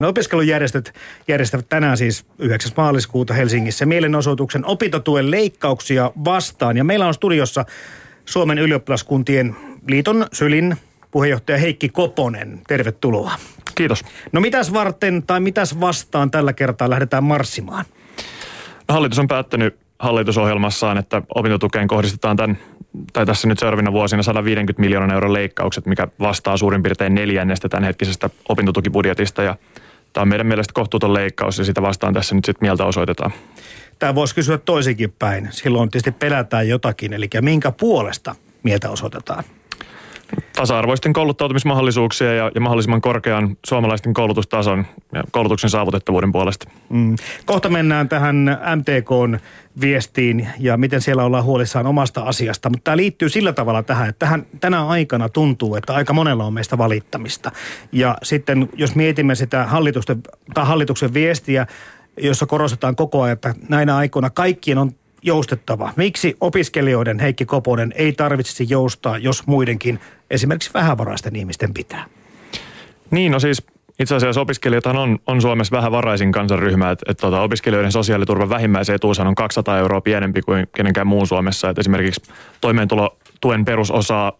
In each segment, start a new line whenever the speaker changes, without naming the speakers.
Me opiskelujärjestöt järjestävät tänään siis 9. maaliskuuta Helsingissä mielenosoituksen opintotuen leikkauksia vastaan. Ja meillä on studiossa Suomen ylioppilaskuntien liiton Sylin puheenjohtaja Heikki Koponen. Tervetuloa.
Kiitos.
No mitäs varten tai mitäs vastaan tällä kertaa lähdetään marssimaan?
No, hallitus on päättänyt hallitusohjelmassaan, että opintotukeen kohdistetaan tämän, tai tässä nyt seuraavina vuosina 150 miljoonan euron leikkaukset, mikä vastaa suurin piirtein neljännestä tämänhetkisestä opintotukibudjetista. Ja tämä on meidän mielestä kohtuuton leikkaus ja sitä vastaan tässä nyt sitten mieltä osoitetaan.
Tämä voisi kysyä toisinkin päin. Silloin tietysti pelätään jotakin, eli minkä puolesta mieltä osoitetaan?
Tasa-arvoisten kouluttautumismahdollisuuksia ja, ja mahdollisimman korkean suomalaisten koulutustason ja koulutuksen saavutettavuuden puolesta. Mm.
Kohta mennään tähän MTKn viestiin ja miten siellä ollaan huolissaan omasta asiasta. Mutta tämä liittyy sillä tavalla tähän, että tähän, tänä aikana tuntuu, että aika monella on meistä valittamista. Ja sitten jos mietimme sitä hallitusten, tai hallituksen viestiä, jossa korostetaan koko ajan, että näinä aikoina kaikkien on joustettava. Miksi opiskelijoiden Heikki Koponen ei tarvitsisi joustaa, jos muidenkin, esimerkiksi vähävaraisten ihmisten pitää?
Niin, no siis itse asiassa opiskelijathan on, on Suomessa vähävaraisin kansanryhmä, että et, tota, opiskelijoiden sosiaaliturvan vähimmäisetuushan on 200 euroa pienempi kuin kenenkään muun Suomessa. Et esimerkiksi toimeentulotuen perusosaa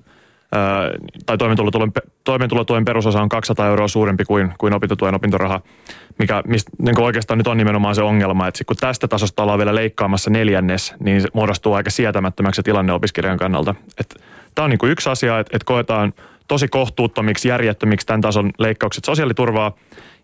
tai toimeentulotuen, toimeentulotuen perusosa on 200 euroa suurempi kuin, kuin opintotuen opintoraha, mikä mistä, niin oikeastaan nyt on nimenomaan se ongelma, että kun tästä tasosta ollaan vielä leikkaamassa neljännes, niin se muodostuu aika sietämättömäksi tilanne opiskelijan kannalta. Tämä on niin kuin yksi asia, että, että koetaan tosi kohtuuttomiksi, järjettömiksi tämän tason leikkaukset sosiaaliturvaa.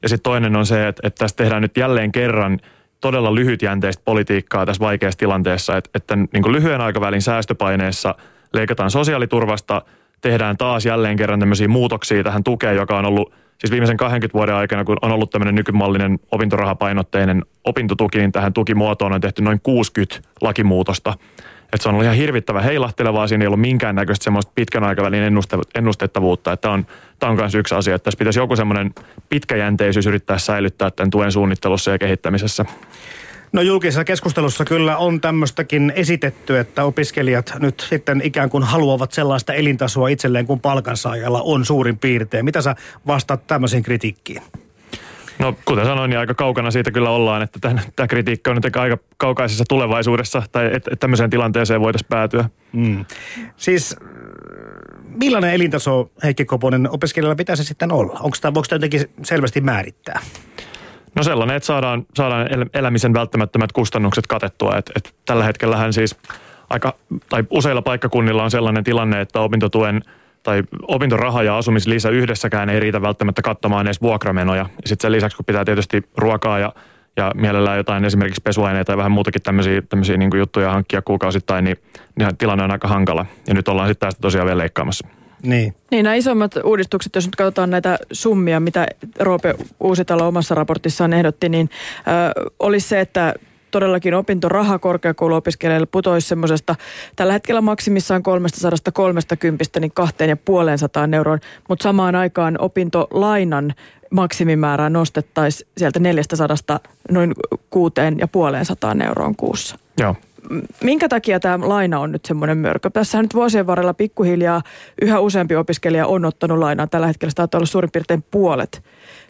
Ja sitten toinen on se, että, että tästä tehdään nyt jälleen kerran todella lyhytjänteistä politiikkaa tässä vaikeassa tilanteessa, että, että niin kuin lyhyen aikavälin säästöpaineessa leikataan sosiaaliturvasta – tehdään taas jälleen kerran tämmöisiä muutoksia tähän tukeen, joka on ollut siis viimeisen 20 vuoden aikana, kun on ollut tämmöinen nykymallinen opintorahapainotteinen opintotuki, niin tähän tukimuotoon on tehty noin 60 lakimuutosta. Että se on ollut ihan hirvittävä heilahtelevaa, siinä ei ollut minkäännäköistä semmoista pitkän aikavälin ennustettavuutta. Tämä on, tämä on myös yksi asia, että tässä pitäisi joku semmoinen pitkäjänteisyys yrittää säilyttää tämän tuen suunnittelussa ja kehittämisessä.
No julkisessa keskustelussa kyllä on tämmöistäkin esitetty, että opiskelijat nyt sitten ikään kuin haluavat sellaista elintasoa itselleen kuin palkansaajalla on suurin piirtein. Mitä sä vastaat tämmöisiin kritiikkiin?
No kuten sanoin, niin aika kaukana siitä kyllä ollaan, että tämä kritiikka on nyt aika kaukaisessa tulevaisuudessa, tai että et tämmöiseen tilanteeseen voitaisiin päätyä. Mm.
Siis millainen elintaso Heikki Koponen opiskelijalla pitäisi sitten olla? Onko tämä, voiko tämä jotenkin selvästi määrittää?
No sellainen, että saadaan, saadaan elämisen välttämättömät kustannukset katettua. Et, et tällä hetkellähän siis aika, tai useilla paikkakunnilla on sellainen tilanne, että opintotuen tai opintoraha ja asumislisä yhdessäkään ei riitä välttämättä kattamaan edes vuokramenoja. Ja sitten sen lisäksi, kun pitää tietysti ruokaa ja, ja mielellään jotain esimerkiksi pesuaineita ja vähän muutakin tämmöisiä, tämmöisiä niin juttuja hankkia kuukausittain, niin, niin tilanne on aika hankala. Ja nyt ollaan sitten tästä tosiaan vielä leikkaamassa.
Niin. Niin nämä isommat uudistukset, jos nyt katsotaan näitä summia, mitä Roope Uusitalo omassa raportissaan ehdotti, niin äh, olisi se, että todellakin opintoraha korkeakouluopiskelijalle putoisi semmoisesta tällä hetkellä maksimissaan 330 niin kahteen ja puoleen sataan euroon, mutta samaan aikaan opintolainan maksimimäärää nostettaisiin sieltä 400 noin kuuteen ja puoleen sataan euroon kuussa.
Joo
minkä takia tämä laina on nyt semmoinen mörkö? Tässä nyt vuosien varrella pikkuhiljaa yhä useampi opiskelija on ottanut lainaa. Tällä hetkellä sitä olla suurin piirtein puolet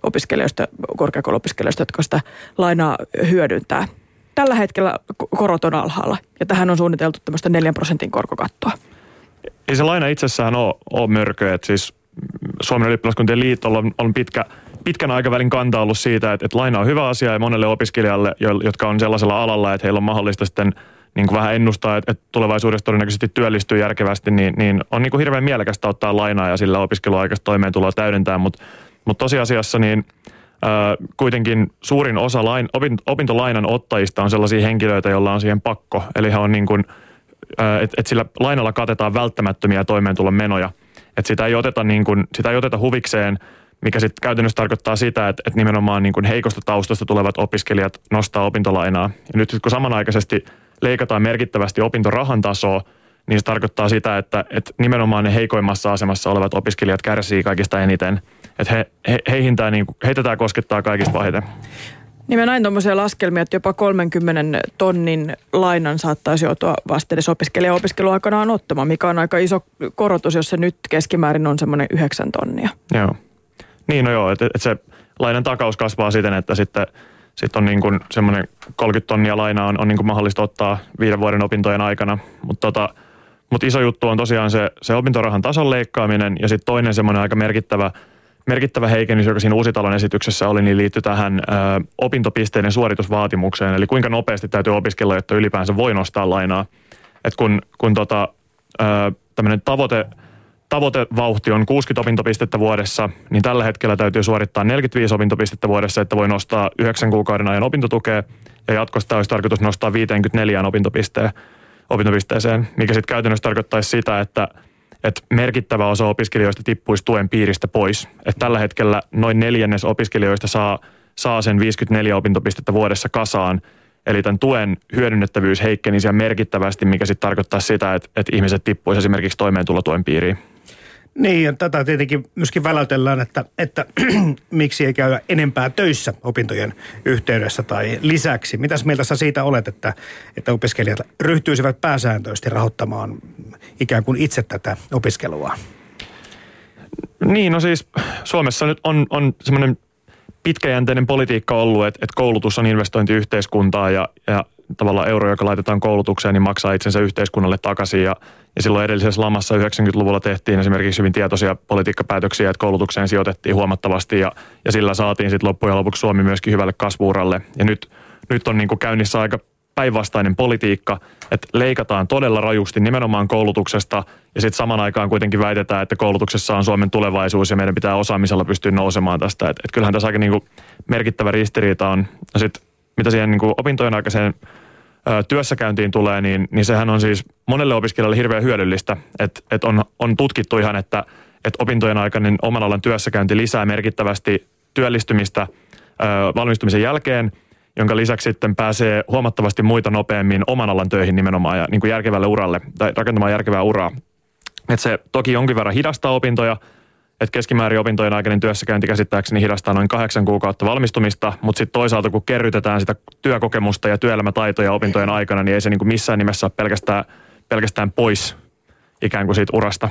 opiskelijoista, korkeakouluopiskelijoista, jotka sitä lainaa hyödyntää. Tällä hetkellä korot on alhaalla ja tähän on suunniteltu tämmöistä 4 prosentin korkokattoa.
Ei se laina itsessään ole, ole mörkö. Että siis Suomen ylioppilaskuntien liitolla on, on pitkä, pitkän aikavälin kanta ollut siitä, että, että laina on hyvä asia ja monelle opiskelijalle, jotka on sellaisella alalla, että heillä on mahdollista sitten – niin kuin vähän ennustaa, että, tulevaisuudessa todennäköisesti työllistyy järkevästi, niin, niin on niin kuin hirveän mielekästä ottaa lainaa ja sillä opiskeluaikaista toimeentuloa täydentää, mutta mut tosiasiassa niin kuitenkin suurin osa lain, opintolainan ottajista on sellaisia henkilöitä, joilla on siihen pakko, eli he on niin kuin, että et sillä lainalla katetaan välttämättömiä toimeentulon menoja, että sitä ei oteta, niin kuin, sitä ei oteta huvikseen, mikä sitten käytännössä tarkoittaa sitä, että, että nimenomaan niin kuin heikosta taustasta tulevat opiskelijat nostaa opintolainaa. Ja nyt kun samanaikaisesti leikataan merkittävästi opintorahan tasoa, niin se tarkoittaa sitä, että, että nimenomaan ne heikoimmassa asemassa olevat opiskelijat kärsii kaikista eniten. Että he, he, heihin tämä, niin, heitä tämä koskettaa kaikista pahiten.
Niin mä näin tuommoisia laskelmia, että jopa 30 tonnin lainan saattaisi joutua vastedes opiskelija opiskeluaikanaan ottamaan, mikä on aika iso korotus, jos se nyt keskimäärin on semmoinen 9 tonnia.
Joo. Niin no joo, että et se lainan takaus kasvaa siten, että sitten sit on niin kuin semmoinen 30 tonnia lainaa on, on niin kuin mahdollista ottaa viiden vuoden opintojen aikana. Mutta tota, mut iso juttu on tosiaan se, se opintorahan tason leikkaaminen ja sitten toinen semmoinen aika merkittävä, merkittävä heikennys, joka siinä Uusitalon esityksessä oli, niin liittyy tähän ö, opintopisteiden suoritusvaatimukseen. Eli kuinka nopeasti täytyy opiskella, jotta ylipäänsä voi nostaa lainaa. Et kun, kun tota, tämmöinen tavoite – tavoitevauhti on 60 opintopistettä vuodessa, niin tällä hetkellä täytyy suorittaa 45 opintopistettä vuodessa, että voi nostaa 9 kuukauden ajan opintotukea, ja jatkosta olisi tarkoitus nostaa 54 opintopisteen, opintopisteeseen, mikä sitten käytännössä tarkoittaisi sitä, että, että merkittävä osa opiskelijoista tippuisi tuen piiristä pois. Että tällä hetkellä noin neljännes opiskelijoista saa, saa sen 54 opintopistettä vuodessa kasaan, Eli tämän tuen hyödynnettävyys heikkenisi merkittävästi, mikä sitten tarkoittaa sitä, että, että ihmiset tippuisivat esimerkiksi toimeentulotuen piiriin.
Niin, ja tätä tietenkin myöskin väläytellään, että, että miksi ei käydä enempää töissä opintojen yhteydessä tai lisäksi. Mitäs mieltä sä siitä olet, että, että opiskelijat ryhtyisivät pääsääntöisesti rahoittamaan ikään kuin itse tätä opiskelua?
Niin, no siis Suomessa nyt on, on semmoinen pitkäjänteinen politiikka ollut, että, että koulutus on investointi yhteiskuntaa ja, ja tavallaan euro, joka laitetaan koulutukseen, niin maksaa itsensä yhteiskunnalle takaisin. Ja, ja silloin edellisessä lamassa 90-luvulla tehtiin esimerkiksi hyvin tietoisia politiikkapäätöksiä, että koulutukseen sijoitettiin huomattavasti ja, ja sillä saatiin sitten loppujen lopuksi Suomi myöskin hyvälle kasvuuralle. Ja nyt, nyt on niin kuin käynnissä aika päinvastainen politiikka, että leikataan todella rajusti nimenomaan koulutuksesta ja sitten saman aikaan kuitenkin väitetään, että koulutuksessa on Suomen tulevaisuus ja meidän pitää osaamisella pystyä nousemaan tästä. Että et kyllähän tässä aika niinku merkittävä ristiriita on. Ja sitten mitä siihen niinku opintojen aikaiseen ö, työssäkäyntiin tulee, niin, niin sehän on siis monelle opiskelijalle hirveän hyödyllistä. Että et on, on tutkittu ihan, että et opintojen aikainen oman alan työssäkäynti lisää merkittävästi työllistymistä ö, valmistumisen jälkeen – jonka lisäksi sitten pääsee huomattavasti muita nopeammin oman alan töihin nimenomaan ja niin kuin järkevälle uralle tai rakentamaan järkevää uraa. Et se toki jonkin verran hidastaa opintoja, että keskimäärin opintojen aikainen työssäkäynti käsittääkseni hidastaa noin kahdeksan kuukautta valmistumista, mutta sitten toisaalta kun kerrytetään sitä työkokemusta ja työelämätaitoja opintojen aikana, niin ei se niin kuin missään nimessä ole pelkästään, pelkästään pois ikään kuin siitä urasta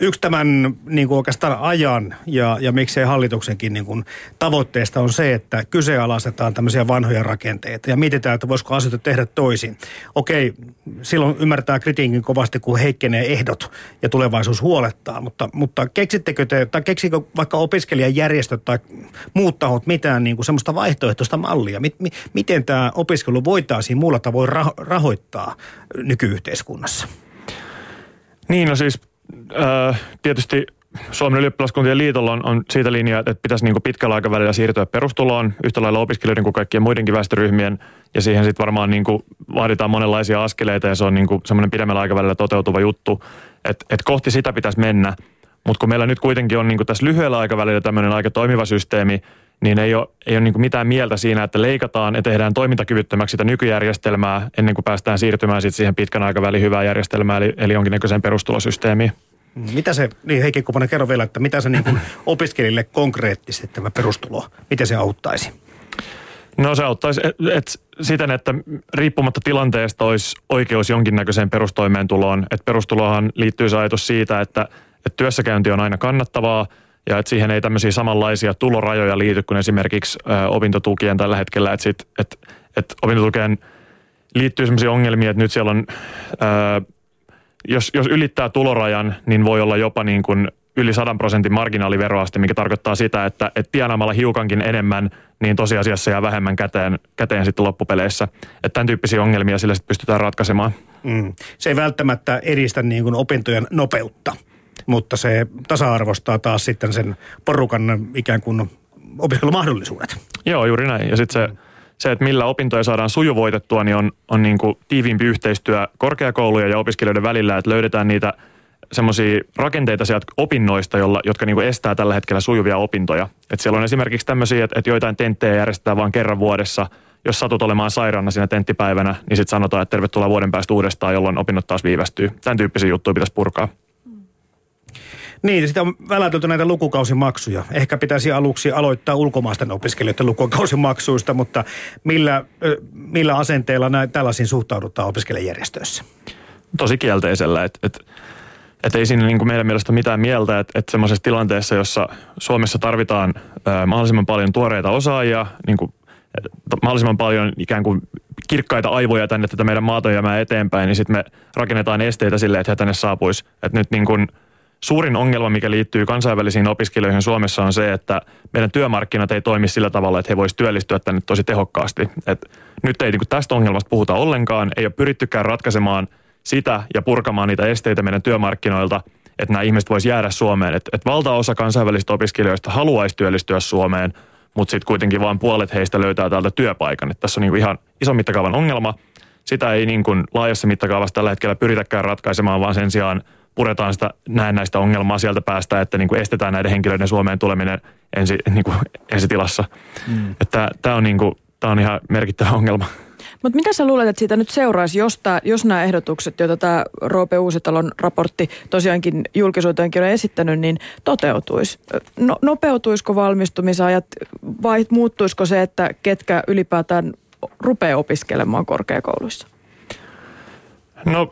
yksi tämän niin kuin oikeastaan ajan ja, ja miksei hallituksenkin niin kuin tavoitteesta on se, että kyseenalaistetaan tämmöisiä vanhoja rakenteita ja mietitään, että voisiko asioita tehdä toisin. Okei, silloin ymmärtää kritiikin kovasti, kun heikkenee ehdot ja tulevaisuus huolettaa, mutta, mutta keksittekö te, tai keksikö vaikka opiskelijajärjestöt tai muut tahot mitään niin kuin semmoista vaihtoehtoista mallia? Mit, mi, miten tämä opiskelu voitaisiin muulla tavoin rahoittaa nykyyhteiskunnassa?
Niin, no siis tietysti Suomen ylioppilaskuntien liitolla on, on siitä linjaa, että pitäisi niin pitkällä aikavälillä siirtyä perustuloon yhtä lailla opiskelijoiden kuin kaikkien muidenkin väestöryhmien. Ja siihen sitten varmaan niin kuin vaaditaan monenlaisia askeleita ja se on niin semmoinen pidemmällä aikavälillä toteutuva juttu. Että et kohti sitä pitäisi mennä. Mutta kun meillä nyt kuitenkin on niin tässä lyhyellä aikavälillä tämmöinen aika toimiva systeemi, niin ei ole, ei ole niin mitään mieltä siinä, että leikataan ja tehdään toimintakyvyttömäksi sitä nykyjärjestelmää ennen kuin päästään siirtymään sit siihen pitkän aikavälin hyvään järjestelmään, eli, eli jonkinnäköiseen perustulosysteemiin.
Mitä se, niin Heikki Kuponen, kerro vielä, että mitä se niin kuin opiskelijalle konkreettisesti tämä perustulo, miten se auttaisi?
No se auttaisi et, et, siten, että riippumatta tilanteesta olisi oikeus jonkinnäköiseen perustoimeentuloon. Et perustulohan liittyy se ajatus siitä, että, että työssäkäynti on aina kannattavaa – ja että siihen ei tämmöisiä samanlaisia tulorajoja liity kuin esimerkiksi ä, opintotukien tällä hetkellä, että, sit, että, että opintotukeen liittyy sellaisia ongelmia, että nyt siellä on, ä, jos, jos ylittää tulorajan, niin voi olla jopa niin kuin yli 100 prosentin marginaaliveroaste, mikä tarkoittaa sitä, että, että tienaamalla hiukankin enemmän, niin tosiasiassa jää vähemmän käteen, käteen sitten loppupeleissä. Että tämän tyyppisiä ongelmia sillä sitten pystytään ratkaisemaan. Mm.
Se ei välttämättä edistä niin kuin opintojen nopeutta mutta se tasa-arvostaa taas sitten sen porukan ikään kuin opiskelumahdollisuudet.
Joo, juuri näin. Ja sitten se, se, että millä opintoja saadaan sujuvoitettua, niin on, on niin kuin tiiviimpi yhteistyö korkeakouluja ja opiskelijoiden välillä, että löydetään niitä semmoisia rakenteita sieltä opinnoista, jolla, jotka niin kuin estää tällä hetkellä sujuvia opintoja. Et siellä on esimerkiksi tämmöisiä, että, että joitain tenttejä järjestetään vain kerran vuodessa. Jos satut olemaan sairaana siinä tenttipäivänä, niin sitten sanotaan, että tervetuloa vuoden päästä uudestaan, jolloin opinnot taas viivästyy. Tämän tyyppisiä juttuja pitäisi purkaa.
Niin, sitä on välätelty näitä lukukausimaksuja. Ehkä pitäisi aluksi aloittaa ulkomaisten opiskelijoiden lukukausimaksuista, mutta millä, millä asenteella näin, tällaisiin suhtaudutaan opiskelijajärjestöissä?
Tosi kielteisellä. Et, et, Että ei siinä niin kuin meidän mielestä mitään mieltä, että, että semmoisessa tilanteessa, jossa Suomessa tarvitaan ää, mahdollisimman paljon tuoreita osaajia, niin kuin, mahdollisimman paljon ikään kuin kirkkaita aivoja tänne tätä meidän maata eteenpäin, niin sitten me rakennetaan esteitä sille, että he tänne saapuisi. Että nyt niin kuin suurin ongelma, mikä liittyy kansainvälisiin opiskelijoihin Suomessa on se, että meidän työmarkkinat ei toimi sillä tavalla, että he voisivat työllistyä tänne tosi tehokkaasti. Et nyt ei niin tästä ongelmasta puhuta ollenkaan, ei ole pyrittykään ratkaisemaan sitä ja purkamaan niitä esteitä meidän työmarkkinoilta, että nämä ihmiset voisivat jäädä Suomeen. Et, et valtaosa kansainvälisistä opiskelijoista haluaisi työllistyä Suomeen, mutta sitten kuitenkin vain puolet heistä löytää täältä työpaikan. Et tässä on niin ihan iso mittakaavan ongelma. Sitä ei niin kuin laajassa mittakaavassa tällä hetkellä pyritäkään ratkaisemaan, vaan sen sijaan puretaan sitä näistä ongelmaa sieltä päästä, että niin kuin estetään näiden henkilöiden Suomeen tuleminen ensi, niin kuin ensitilassa. Mm. Että tämä on, niin kuin, tämä on ihan merkittävä ongelma.
Mutta mitä sä luulet, että siitä nyt seuraisi, jos, tää, jos nämä ehdotukset, joita tämä Roope Uusitalon raportti tosiaankin julkisuuteenkin on esittänyt, niin toteutuisi? No, nopeutuisiko valmistumisajat vai muuttuisiko se, että ketkä ylipäätään rupeaa opiskelemaan korkeakouluissa?
No,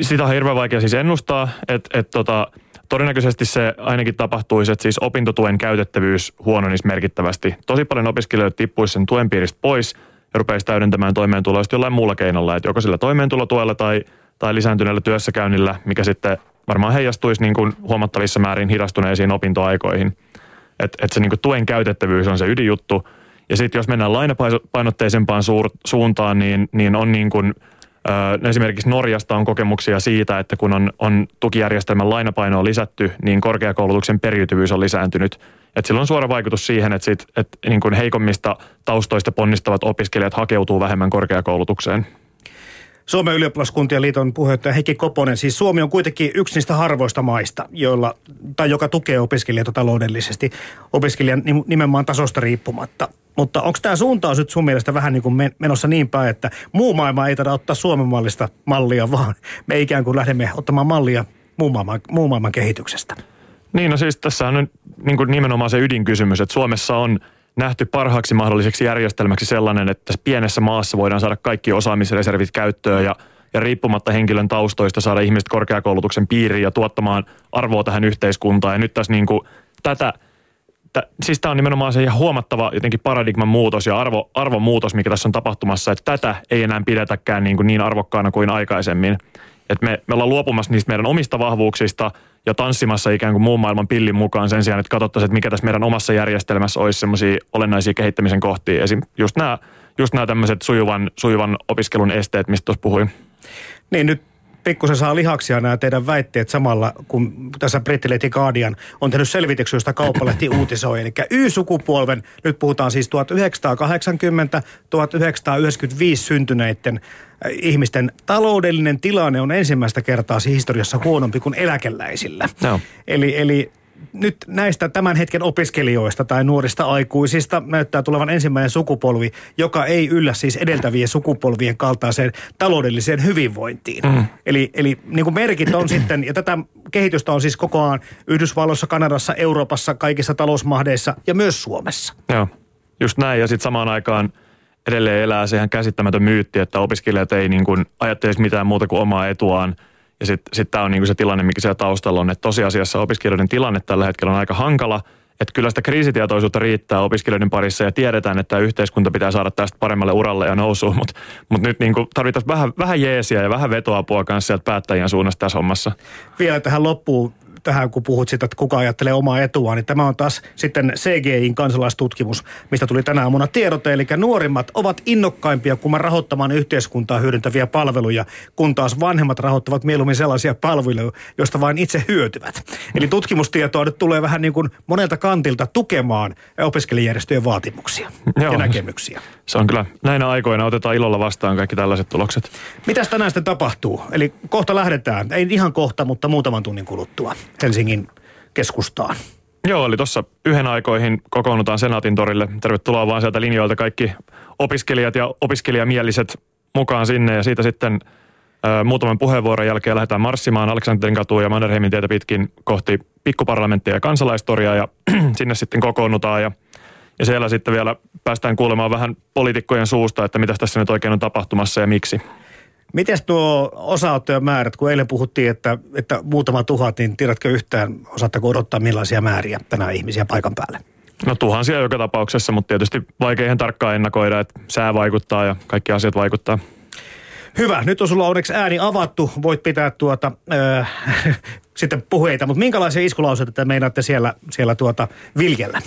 sitä on hirveän vaikea siis ennustaa, että et tota, todennäköisesti se ainakin tapahtuisi, että siis opintotuen käytettävyys huononisi merkittävästi. Tosi paljon opiskelijoita tippuisi sen tuen piiristä pois – ja rupeaisi täydentämään toimeentuloa jollain muulla keinolla, että joko sillä toimeentulotuella tai, tai lisääntyneellä työssäkäynnillä, mikä sitten varmaan heijastuisi niin kuin huomattavissa määrin hidastuneisiin opintoaikoihin. Että et se niin kuin tuen käytettävyys on se ydinjuttu. Ja sitten jos mennään lainapainotteisempaan suur, suuntaan, niin, niin on niin kuin, ö, esimerkiksi Norjasta on kokemuksia siitä, että kun on, on tukijärjestelmän lainapainoa lisätty, niin korkeakoulutuksen periytyvyys on lisääntynyt – et sillä on suora vaikutus siihen, että, sit, että niin kuin heikommista taustoista ponnistavat opiskelijat hakeutuu vähemmän korkeakoulutukseen.
Suomen ylioppilaskuntien liiton puheenjohtaja Heikki Koponen, siis Suomi on kuitenkin yksi niistä harvoista maista, joilla, tai joka tukee opiskelijoita taloudellisesti opiskelijan nimenomaan tasosta riippumatta. Mutta onko tämä suuntaus nyt sun mielestä vähän niin kuin menossa niin päin, että muu maailma ei taida ottaa Suomen mallista mallia, vaan me ikään kuin lähdemme ottamaan mallia muun maailman, muun maailman kehityksestä?
Niin, no siis tässä on nyt niin kuin nimenomaan se ydinkysymys, että Suomessa on nähty parhaaksi mahdolliseksi järjestelmäksi sellainen, että tässä pienessä maassa voidaan saada kaikki osaamisreservit käyttöön ja, ja riippumatta henkilön taustoista saada ihmiset korkeakoulutuksen piiriin ja tuottamaan arvoa tähän yhteiskuntaan. Ja nyt tässä niin kuin tätä, tä, siis tämä on nimenomaan se huomattava jotenkin paradigman muutos ja arvo, arvon muutos, mikä tässä on tapahtumassa, että tätä ei enää pidetäkään niin, kuin niin arvokkaana kuin aikaisemmin. Että me, me ollaan luopumassa niistä meidän omista vahvuuksista – ja tanssimassa ikään kuin muun maailman pillin mukaan sen sijaan, että katsottaisiin, että mikä tässä meidän omassa järjestelmässä olisi semmoisia olennaisia kehittämisen kohtia. Esim. just nämä, just nämä tämmöiset sujuvan, sujuvan opiskelun esteet, mistä tuossa puhuin.
Niin nyt pikkusen saa lihaksia nämä teidän väitteet samalla, kun tässä brittilehti Guardian on tehnyt selvityksen, josta kauppalehti uutisoi. Eli Y-sukupolven, nyt puhutaan siis 1980-1995 syntyneiden äh, ihmisten taloudellinen tilanne on ensimmäistä kertaa siis historiassa huonompi kuin eläkeläisillä. No. Eli, eli nyt näistä tämän hetken opiskelijoista tai nuorista aikuisista näyttää tulevan ensimmäinen sukupolvi, joka ei yllä siis edeltävien sukupolvien kaltaiseen taloudelliseen hyvinvointiin. Mm. Eli, eli niin kuin merkit on sitten, ja tätä kehitystä on siis koko ajan Yhdysvalloissa, Kanadassa, Euroopassa, kaikissa talousmahdeissa ja myös Suomessa.
Joo, just näin. Ja sitten samaan aikaan edelleen elää se ihan käsittämätön myytti, että opiskelijat ei niin kuin ajattelisi mitään muuta kuin omaa etuaan – ja sitten sit tämä on niinku se tilanne, mikä siellä taustalla on, että tosiasiassa opiskelijoiden tilanne tällä hetkellä on aika hankala. Että kyllä sitä kriisitietoisuutta riittää opiskelijoiden parissa ja tiedetään, että yhteiskunta pitää saada tästä paremmalle uralle ja nousuun, mutta mut nyt niinku tarvitaan vähän, vähän jeesiä ja vähän vetoapua kanssa sieltä päättäjien suunnasta tässä hommassa.
Vielä tähän loppuun tähän, kun puhut siitä, että kuka ajattelee omaa etua, niin tämä on taas sitten CGIin kansalaistutkimus, mistä tuli tänä aamuna tiedote. Eli nuorimmat ovat innokkaimpia kuin rahoittamaan yhteiskuntaa hyödyntäviä palveluja, kun taas vanhemmat rahoittavat mieluummin sellaisia palveluja, joista vain itse hyötyvät. Eli tutkimustietoa nyt tulee vähän niin kuin monelta kantilta tukemaan opiskelijärjestöjen vaatimuksia Joo. ja näkemyksiä.
Se on kyllä, näinä aikoina otetaan ilolla vastaan kaikki tällaiset tulokset.
Mitäs tänään sitten tapahtuu? Eli kohta lähdetään, ei ihan kohta, mutta muutaman tunnin kuluttua. Helsingin keskustaan.
Joo, eli tuossa yhden aikoihin kokoonnutaan Senaatin torille. Tervetuloa vaan sieltä linjoilta kaikki opiskelijat ja opiskelijamieliset mukaan sinne ja siitä sitten ö, muutaman puheenvuoron jälkeen lähdetään marssimaan Aleksanterin katuun ja Mannerheimin tietä pitkin kohti pikkuparlamenttia ja kansalaistoria ja sinne sitten kokoonnutaan ja, ja siellä sitten vielä päästään kuulemaan vähän poliitikkojen suusta, että mitä tässä nyt oikein on tapahtumassa ja miksi.
Miten tuo osaottojen määrät, kun eilen puhuttiin, että, että muutama tuhat, niin tiedätkö yhtään, osaatteko odottaa millaisia määriä tänään ihmisiä paikan päälle?
No tuhansia joka tapauksessa, mutta tietysti vaikea ihan tarkkaan ennakoida, että sää vaikuttaa ja kaikki asiat vaikuttaa.
Hyvä, nyt on sulla onneksi ääni avattu, voit pitää tuota, äh, sitten puheita, mutta minkälaisia iskulauseita te meinaatte siellä, siellä tuota viljellä?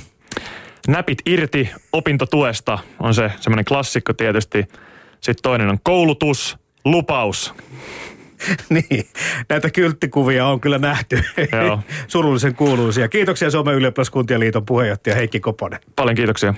Näpit irti opintotuesta on se semmoinen klassikko tietysti. Sitten toinen on koulutus, lupaus.
niin, näitä kylttikuvia on kyllä nähty.
Joo.
Surullisen kuuluisia. Kiitoksia Suomen ylioppilaskuntien liiton puheenjohtaja Heikki Koponen.
Paljon kiitoksia.